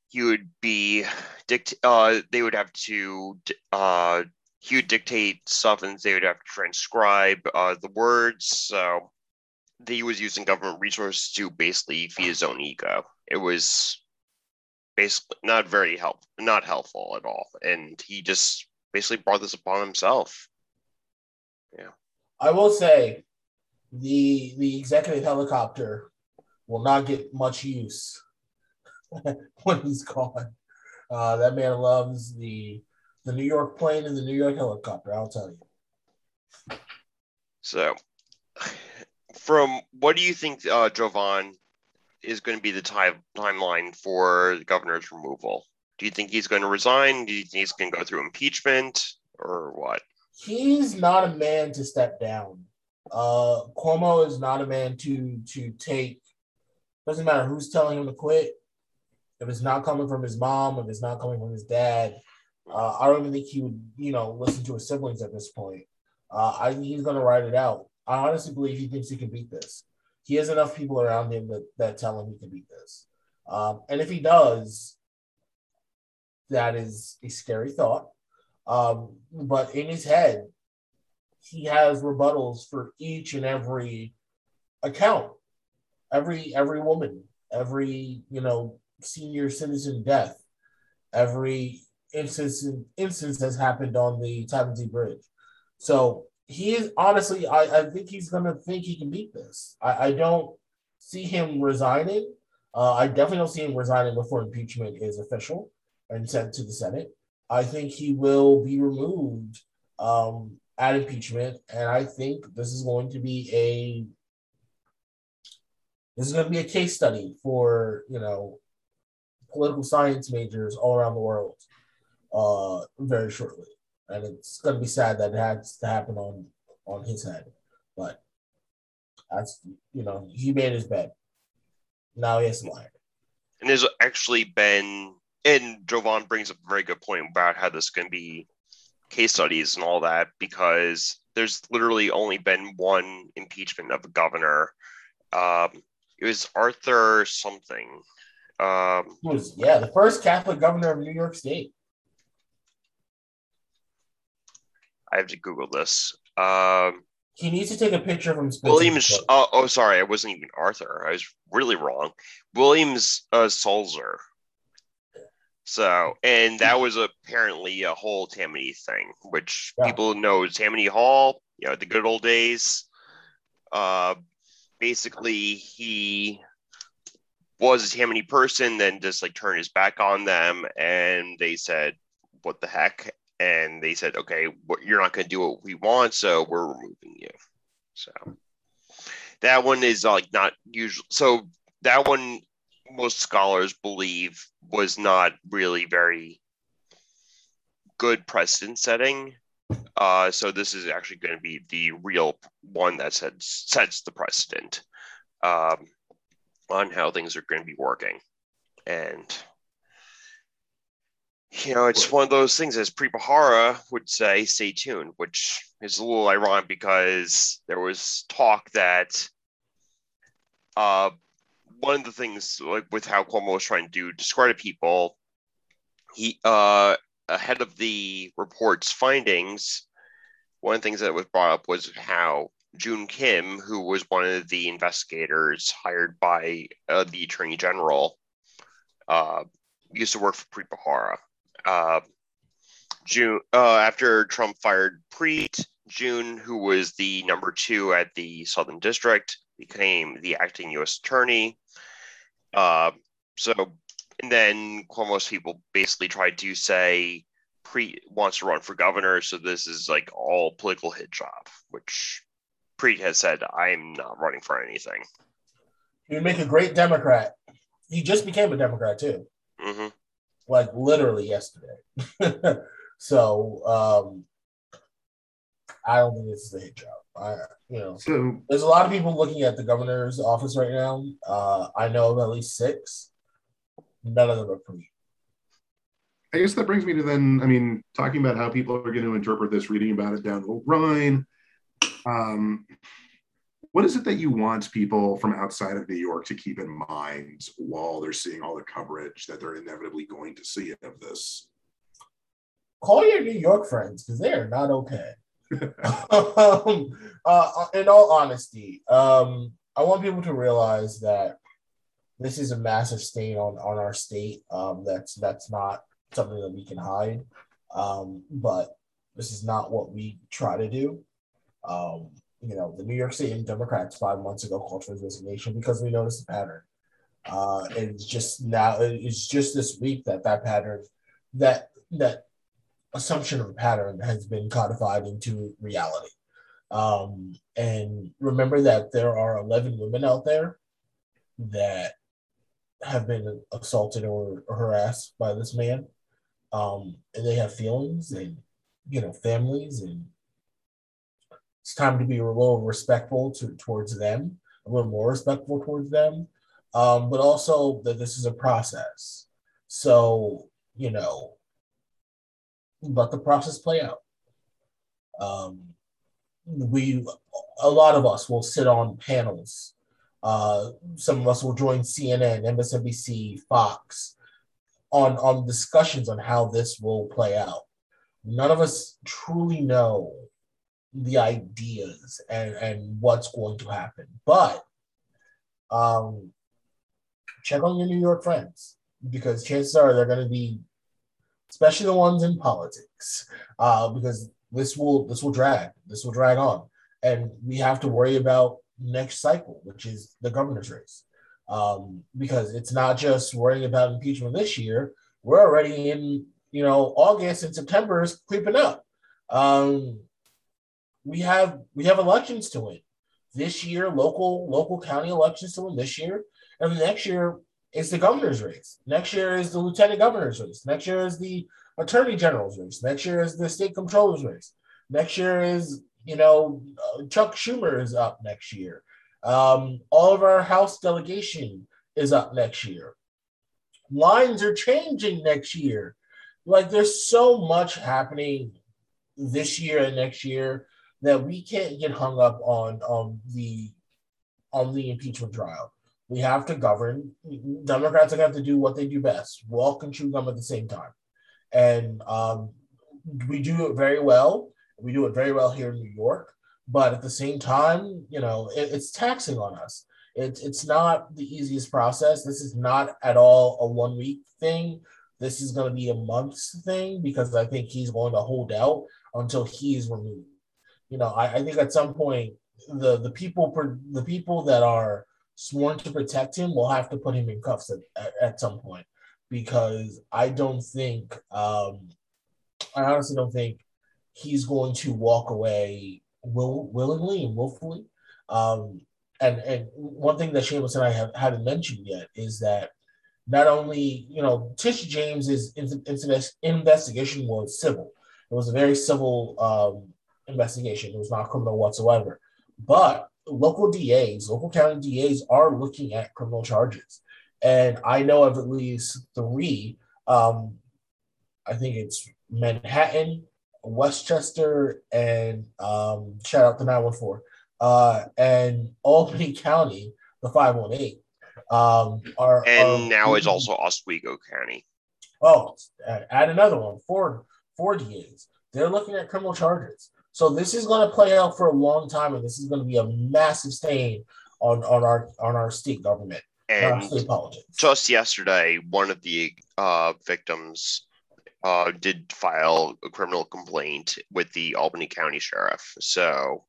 he would be dict. Uh, they would have to. Uh, he would dictate stuff, and they would have to transcribe uh, the words. So he was using government resources to basically feed his own ego. It was basically not very help, not helpful at all, and he just basically brought this upon himself. Yeah, I will say, the the executive helicopter will not get much use when he's gone. Uh, that man loves the the New York plane and the New York helicopter. I'll tell you. So, from what do you think, uh, Jovan, is going to be the time timeline for the governor's removal? Do you think he's going to resign? Do you think he's going to go through impeachment or what? He's not a man to step down. Uh, Cuomo is not a man to to take. Doesn't matter who's telling him to quit. If it's not coming from his mom, if it's not coming from his dad, uh, I don't even think he would, you know, listen to his siblings at this point. Uh, I think he's going to ride it out. I honestly believe he thinks he can beat this. He has enough people around him that, that tell him he can beat this. Um, and if he does, that is a scary thought. Um, but in his head, he has rebuttals for each and every account, every every woman, every you know senior citizen death, every instance instance has happened on the Tappan Bridge. So he is honestly, I, I think he's gonna think he can beat this. I, I don't see him resigning. Uh, I definitely don't see him resigning before impeachment is official and sent to the Senate. I think he will be removed um, at impeachment, and I think this is going to be a this is going to be a case study for you know political science majors all around the world uh, very shortly, and it's going to be sad that it has to happen on on his head. But that's you know he made his bed. Now he has to lie. And there's actually been, and Jovan brings up a very good point about how this can be case studies and all that because there's literally only been one impeachment of a governor. Um, it was Arthur something. Um, was yeah the first Catholic governor of New York State. I have to Google this. Um, he needs to take a picture of from Williams. Uh, oh, sorry, I wasn't even Arthur. I was really wrong. Williams uh, Sulzer. So, and that was apparently a whole Tammany thing, which yeah. people know Tammany Hall. You know, the good old days. Uh, basically, he was a Tammany person, then just like turned his back on them, and they said, "What the heck?" And they said, okay, you're not going to do what we want, so we're removing you. So that one is like not usual. So that one, most scholars believe was not really very good precedent setting. Uh, so this is actually going to be the real one that sets sets the precedent um, on how things are going to be working, and you know, it's one of those things, as Preet Bharara would say, stay tuned, which is a little ironic because there was talk that uh, one of the things, like with how Cuomo was trying to do discredit people, he, uh, ahead of the report's findings, one of the things that was brought up was how Joon Kim, who was one of the investigators hired by uh, the Attorney General, uh, used to work for Preet Bharara uh, Joon uh, after Trump fired Preet, Joon, who was the number two at the Southern District, became the acting U.S. attorney. Uh, so, and then Cuomo's people basically tried to say Preet wants to run for governor, so this is like all political hit job, which Preet has said, I'm not running for anything. He would make a great Democrat. He just became a Democrat too. Mm-hmm like literally yesterday. so um, I don't think this is a hit job. I, you know, so, there's a lot of people looking at the governor's office right now. Uh, I know of at least six. None of them are pretty. I guess that brings me to then. I mean, talking about how people are going to interpret this, reading about it down the Rhine. Um, what is it that you want people from outside of New York to keep in mind while they're seeing all the coverage that they're inevitably going to see of this? Call your New York friends because they are not okay. um, uh, in all honesty, um, I want people to realize that this is a massive stain on on our state. Um, that's that's not something that we can hide. Um, but this is not what we try to do. You know, the New York State Democrats five months ago called for his resignation because we noticed a pattern. Uh, it's just now, it's just this week that that pattern, that that assumption of a pattern has been codified into reality. Um, and remember that there are 11 women out there that have been assaulted or, or harassed by this man. Um, and they have feelings and, you know, families and it's time to be a little respectful to, towards them, a little more respectful towards them, um, but also that this is a process. So, you know, let the process play out. Um, we, a lot of us will sit on panels. Uh, some of us will join CNN, MSNBC, Fox on, on discussions on how this will play out. None of us truly know the ideas and, and what's going to happen. But um, check on your New York friends because chances are they're going to be, especially the ones in politics, uh, because this will this will drag this will drag on, and we have to worry about next cycle, which is the governor's race, um, because it's not just worrying about impeachment this year. We're already in you know August and September is creeping up. Um, we have we have elections to win this year, local local county elections to win this year, and the next year is the governor's race. Next year is the lieutenant governor's race. Next year is the attorney general's race. Next year is the state comptroller's race. Next year is you know uh, Chuck Schumer is up next year. Um, all of our House delegation is up next year. Lines are changing next year. Like there's so much happening this year and next year that we can't get hung up on on the on the impeachment trial. We have to govern. Democrats are going to have to do what they do best: walk and chew gum at the same time. And um, we do it very well. We do it very well here in New York. But at the same time, you know, it, it's taxing on us. It's it's not the easiest process. This is not at all a one week thing. This is going to be a month's thing because I think he's going to hold out until he is removed you know, I, I think at some point the the people the people that are sworn to protect him will have to put him in cuffs at, at, at some point because I don't think um, I honestly don't think he's going to walk away will willingly and willfully. Um, and and one thing that Seamus and I have haven't mentioned yet is that not only you know Tish James's investigation was civil, it was a very civil um, investigation. It was not criminal whatsoever. But local DAs, local county DAs are looking at criminal charges. And I know of at least three. Um, I think it's Manhattan, Westchester, and um, shout out to 914, uh, and Albany County, the 518. Um, are, and are, now it's also Oswego County. Oh, add another one, four, four DAs. They're looking at criminal charges. So this is going to play out for a long time, and this is going to be a massive stain on, on our on our state government and state politics. Just yesterday, one of the uh, victims uh, did file a criminal complaint with the Albany County Sheriff, so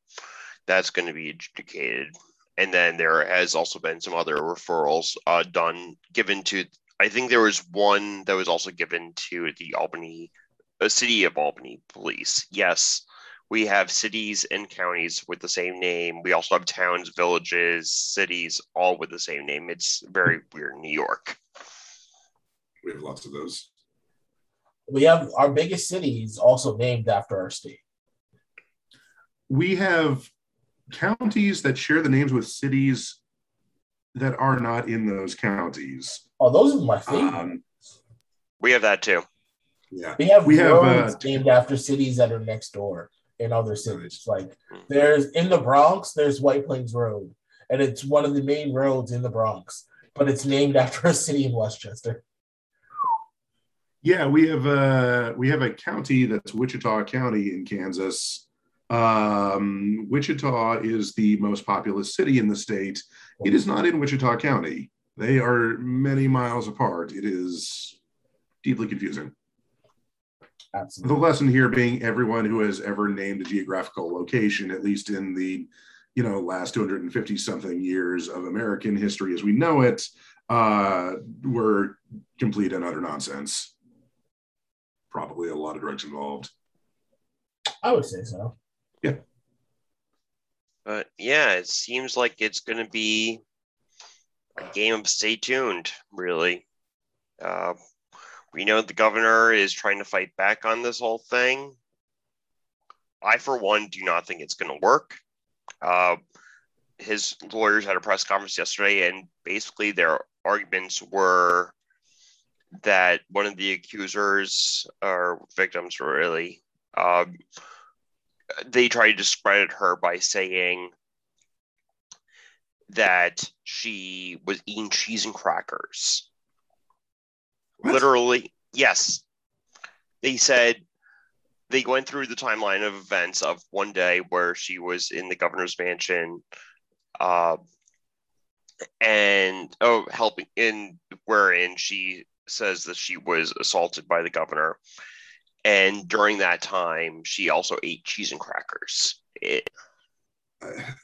that's going to be adjudicated. And then there has also been some other referrals uh, done given to. I think there was one that was also given to the Albany, the uh, city of Albany police. Yes, we have cities and counties with the same name. We also have towns, villages, cities, all with the same name. It's very weird in New York. We have lots of those. We have our biggest cities also named after our state. We have counties that share the names with cities that are not in those counties. Oh, those are my favorite. Um, we have that too. Yeah, we have we have uh, named after cities that are next door in other cities. Like there's in the Bronx, there's White Plains Road, and it's one of the main roads in the Bronx, but it's named after a city in Westchester. Yeah, we have a we have a county that's Wichita County in Kansas. Um, Wichita is the most populous city in the state. It is not in Wichita County. They are many miles apart. It is deeply confusing. Absolutely. The lesson here being everyone who has ever named a geographical location, at least in the you know last 250 something years of American history as we know it, uh, were complete and utter nonsense. Probably a lot of drugs involved. I would say so. Yeah. But yeah, it seems like it's going to be a game of stay tuned, really. Uh, we know the governor is trying to fight back on this whole thing. I, for one, do not think it's going to work. Uh, his lawyers had a press conference yesterday, and basically their arguments were that one of the accusers or victims, really, um, they tried to discredit her by saying that she was eating cheese and crackers. What? Literally, yes. They said they went through the timeline of events of one day where she was in the governor's mansion, uh, and oh, helping in wherein she says that she was assaulted by the governor, and during that time she also ate cheese and crackers. It,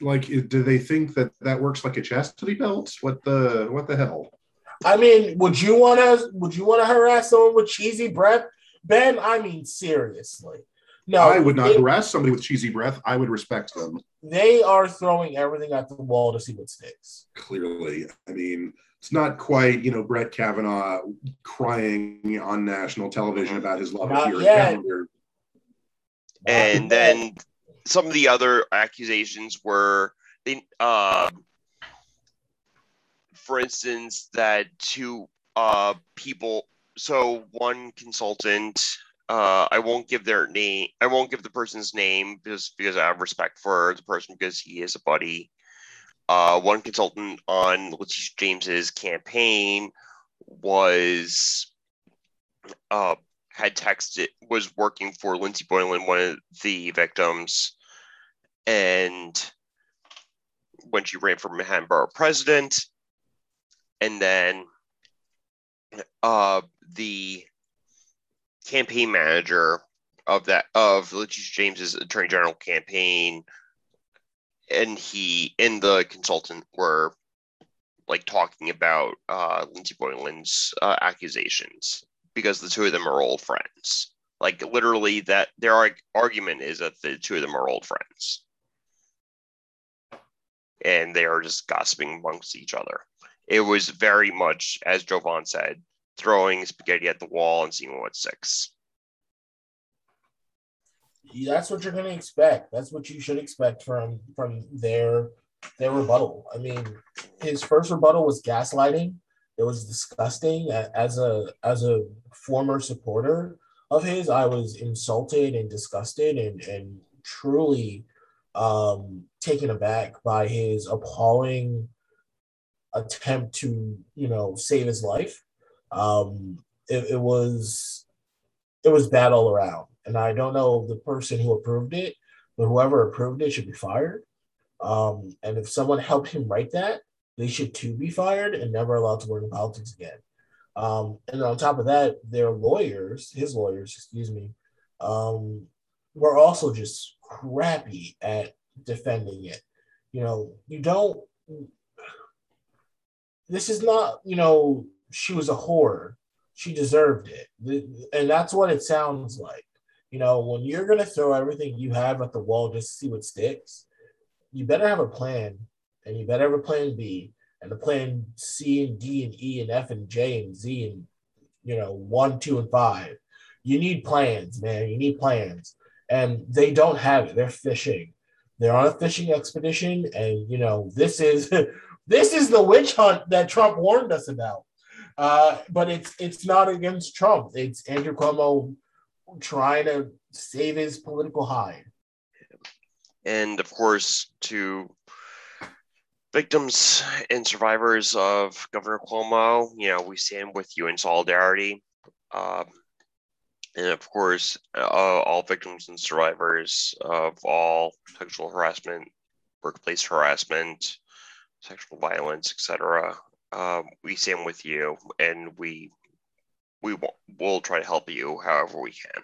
Like, do they think that that works like a chastity belt? What the what the hell? I mean, would you want to? Would you want to harass someone with cheesy breath, Ben? I mean, seriously. No, I would not they, harass somebody with cheesy breath. I would respect them. they are throwing everything at the wall to see what sticks. Clearly, I mean, it's not quite you know Brett Kavanaugh crying on national television about his love Not of yet. calendar. and then some of the other accusations were they uh, for instance that two uh, people so one consultant uh, i won't give their name i won't give the person's name because because i have respect for the person because he is a buddy. Uh, one consultant on Letitia James's campaign was uh, had texted was working for Lindsey Boylan, one of the victims, and when she ran for Manhattan Borough President, and then uh, the campaign manager of that of Letitia James's Attorney General campaign, and he and the consultant were like talking about uh, Lindsey Boylan's uh, accusations because the two of them are old friends. Like literally, that their arg- argument is that the two of them are old friends, and they are just gossiping amongst each other. It was very much, as Jovan said, throwing spaghetti at the wall and seeing what sticks. That's what you're going to expect. That's what you should expect from from their their rebuttal. I mean, his first rebuttal was gaslighting. It was disgusting. As a as a former supporter of his, I was insulted and disgusted and and truly um, taken aback by his appalling attempt to you know save his life. Um, it, it was it was bad all around, and I don't know the person who approved it, but whoever approved it should be fired. Um, and if someone helped him write that, they should too be fired and never allowed to work in politics again. Um, and on top of that, their lawyers, his lawyers, excuse me, um, were also just crappy at defending it. You know, you don't. This is not, you know, she was a whore. She deserved it, and that's what it sounds like. You know, when you're gonna throw everything you have at the wall just to see what sticks, you better have a plan, and you better have a plan B, and a plan C and D and E and F and J and Z and you know one, two, and five. You need plans, man. You need plans, and they don't have it. They're fishing. They're on a fishing expedition, and you know this is this is the witch hunt that Trump warned us about. Uh, but it's it's not against Trump. It's Andrew Cuomo trying to save his political hide. and of course to victims and survivors of Governor Cuomo, you know, we stand with you in solidarity. Um, and of course, uh, all victims and survivors of all sexual harassment, workplace harassment, sexual violence, etc. Um, we stand with you, and we we will try to help you however we can.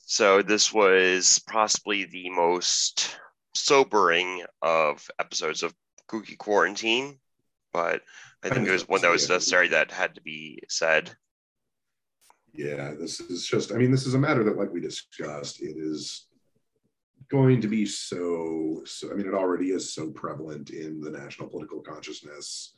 So this was possibly the most sobering of episodes of Kooky Quarantine, but I think it was one that was necessary that had to be said. Yeah, this is just, I mean, this is a matter that, like we discussed, it is going to be so, so I mean, it already is so prevalent in the national political consciousness.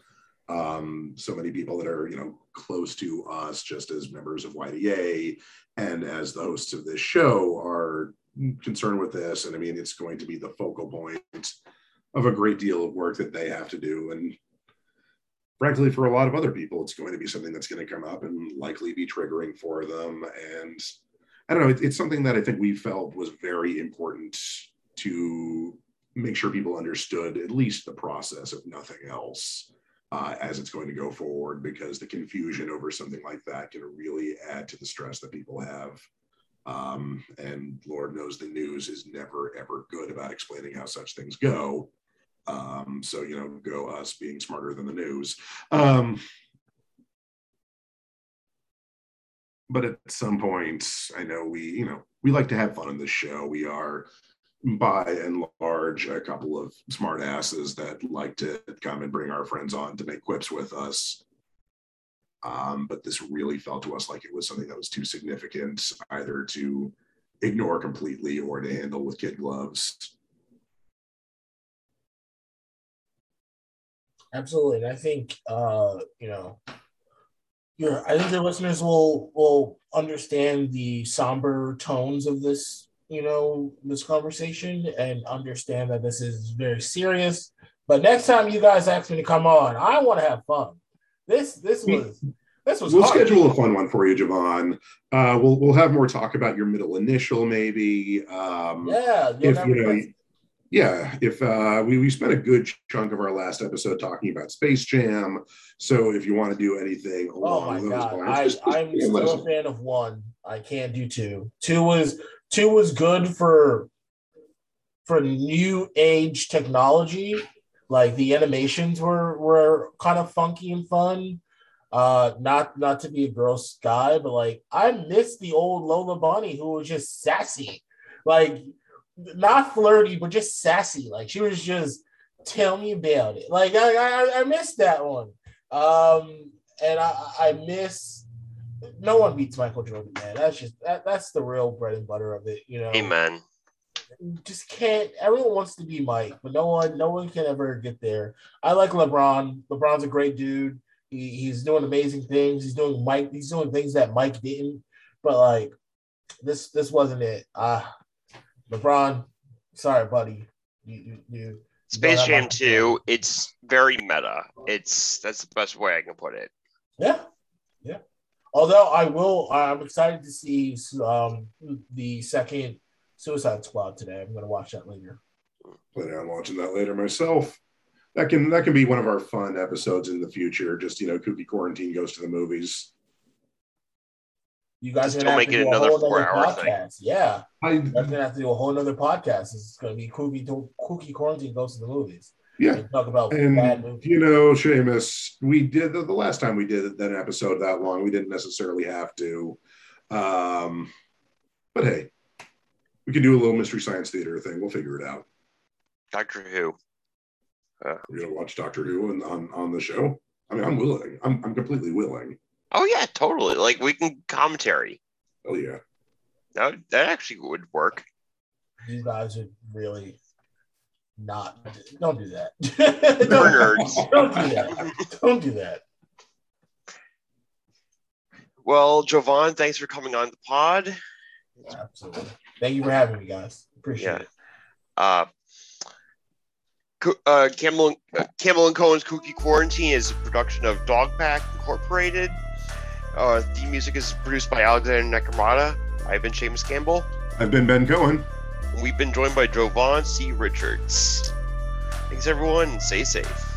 Um, so many people that are, you know, close to us just as members of YDA and as the hosts of this show are concerned with this. And I mean, it's going to be the focal point of a great deal of work that they have to do. And frankly, for a lot of other people, it's going to be something that's going to come up and likely be triggering for them. And I don't know, it, it's something that I think we felt was very important to make sure people understood at least the process, if nothing else. Uh, as it's going to go forward, because the confusion over something like that can really add to the stress that people have um, and Lord knows the news is never, ever good about explaining how such things go. Um, so, you know, go us being smarter than the news. Um, but at some point, I know we, you know, we like to have fun in this show. We are, by and large, a couple of smart asses that like to come and bring our friends on to make quips with us. Um, but this really felt to us like it was something that was too significant either to ignore completely or to handle with kid gloves. Absolutely. And I think, uh, you know, your, I think the listeners will will understand the somber tones of this, you know, this conversation and understand that this is very serious. But next time you guys ask me to come on, I want to have fun. This this was this was. We'll hard. schedule a fun one for you, Jovan. Uh, we'll we'll have more talk about your middle initial, maybe. Um, yeah, if you know, yeah, if uh, we we spent a good chunk of our last episode talking about Space Jam, so if you want to do anything oh along oh those God. lines, I, just, just I'm still a fan of one. I can't do two. Two was two was good for for new age technology like the animations were were kind of funky and fun. Uh, not not to be a gross guy, but like I miss the old Lola Bunny who was just sassy, like not flirty, but just sassy. Like she was just tell me about it. Like I I, I miss that one. Um, and I I miss no one beats Michael Jordan, man. That's just that, that's the real bread and butter of it, you know. Amen just can't. Everyone wants to be Mike, but no one, no one can ever get there. I like LeBron. LeBron's a great dude. He, he's doing amazing things. He's doing Mike. He's doing things that Mike didn't. But like this, this wasn't it. Ah, uh, LeBron. Sorry, buddy. You, you, you Space Jam 2, it's very meta. It's that's the best way I can put it. Yeah. Yeah. Although I will I'm excited to see um the second Suicide Squad today. I'm going to watch that later. Planning on watching that later myself. That can that can be one of our fun episodes in the future. Just you know, Kooky Quarantine goes to the movies. You guys are gonna make it another four-hour thing. Yeah, I, am gonna have to do a whole other podcast. It's gonna be Kooky Kooky Quarantine goes to the movies. Yeah, and talk about and, bad movies. You know, Seamus, we did the, the last time we did that episode that long. We didn't necessarily have to, um, but hey, we can do a little mystery science theater thing. We'll figure it out. Doctor Who. Uh, We're gonna watch Doctor Who on, on on the show. I mean, I'm willing. I'm I'm completely willing. Oh yeah, totally. Like we can commentary. Oh yeah. That that actually would work. You guys are really not. Don't do that. don't, nerds. Don't do that. Don't do that. Well, Jovan, thanks for coming on the pod. Absolutely. Thank you for having me, guys. Appreciate yeah. it. Uh, uh, Campbell, uh, Campbell and Cohen's Kooky Quarantine is a production of Dog Pack Incorporated. Uh, theme music is produced by Alexander Nakamura. I've been Seamus Campbell. I've been Ben Cohen. We've been joined by Jovan C. Richards. Thanks, everyone. Stay safe.